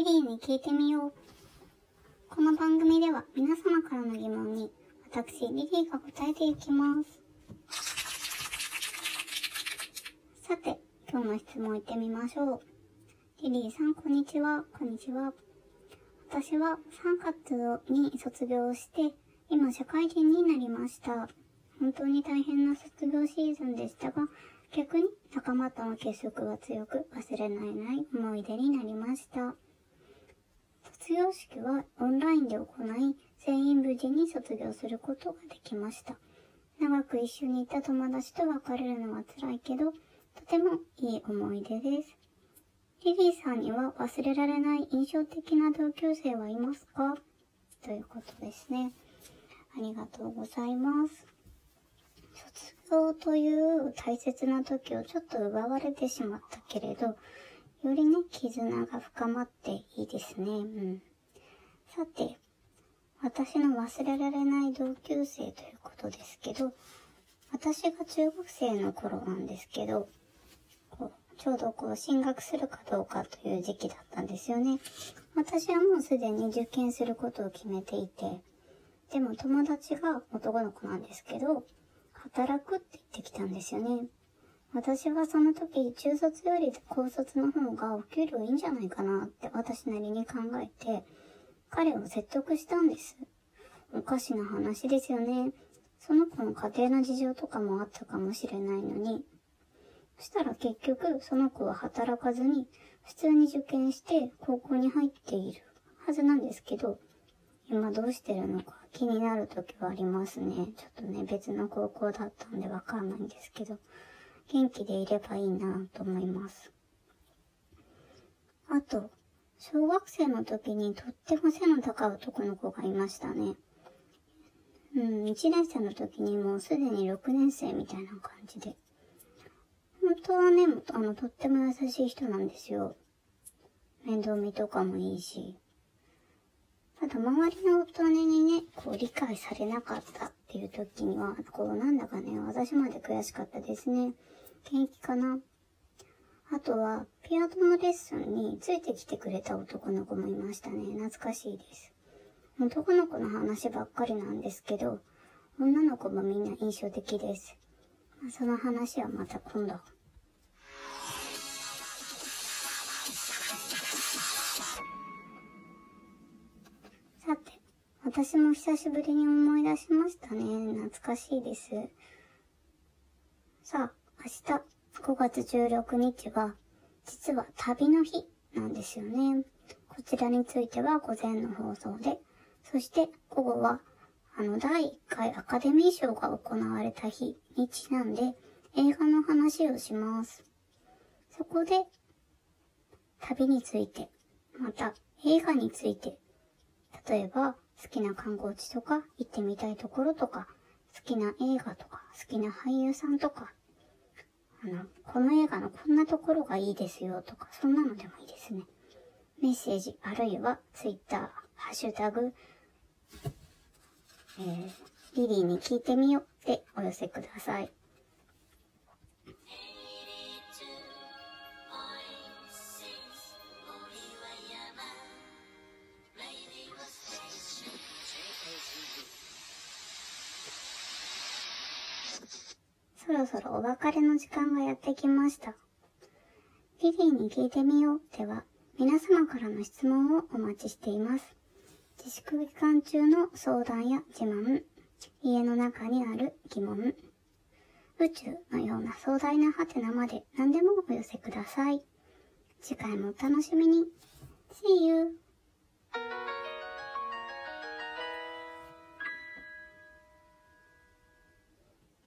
リリーに聞いてみよう。この番組では皆様からの疑問に私、リリーが答えていきます。さて、今日の質問いってみましょう。リリーさん、こんにちは。こんにちは。私は3月に卒業して、今社会人になりました。本当に大変な卒業シーズンでしたが、逆に仲間との結束が強く忘れられない思い出になりました。卒業式はオンラインで行い、全員無事に卒業することができました。長く一緒にいた友達と別れるのは辛いけど、とてもいい思い出です。リリーさんには忘れられない印象的な同級生はいますか？ということですね。ありがとうございます。卒業という大切な時をちょっと奪われてしまったけれど、よりね、絆が深まっていいですね。うん。さて、私の忘れられない同級生ということですけど、私が中学生の頃なんですけど、こうちょうどこう進学するかどうかという時期だったんですよね。私はもうすでに受験することを決めていて、でも友達が男の子なんですけど、働くって言ってきたんですよね。私はその時、中卒より高卒の方がお給料いいんじゃないかなって私なりに考えて、彼を説得したんです。おかしな話ですよね。その子の家庭の事情とかもあったかもしれないのに。そしたら結局、その子は働かずに、普通に受験して高校に入っているはずなんですけど、今どうしてるのか気になる時はありますね。ちょっとね、別の高校だったんでわかんないんですけど、元気でいればいいなと思います。あと、小学生の時にとっても背の高い男の子がいましたね。うん、1年生の時にもうすでに6年生みたいな感じで。本当はね、あの、とっても優しい人なんですよ。面倒見とかもいいし。ただ、周りの大人にね、こう、理解されなかったっていう時には、こう、なんだかね、私まで悔しかったですね。元気かな？あとは、ピアノのレッスンについてきてくれた男の子もいましたね。懐かしいです。男の子の話ばっかりなんですけど、女の子もみんな印象的です。その話はまた今度。さて、私も久しぶりに思い出しましたね。懐かしいです。さあ、明日5月16日は、実は旅の日なんですよね。こちらについては午前の放送で、そして午後は、あの、第1回アカデミー賞が行われた日にちなんで、映画の話をします。そこで、旅について、また映画について、例えば好きな観光地とか行ってみたいところとか、好きな映画とか、好きな俳優さんとか、あの、この映画のこんなところがいいですよとか、そんなのでもいいですね。メッセージ、あるいはツイッター、ハッシュタグ、えー、リリーに聞いてみようでお寄せください。そろそろお別れの時間がやってきました。リリーに聞いてみようでは、皆様からの質問をお待ちしています。自粛期間中の相談や自慢、家の中にある疑問、宇宙のような壮大なハテナまで何でもお寄せください。次回もお楽しみに。See you!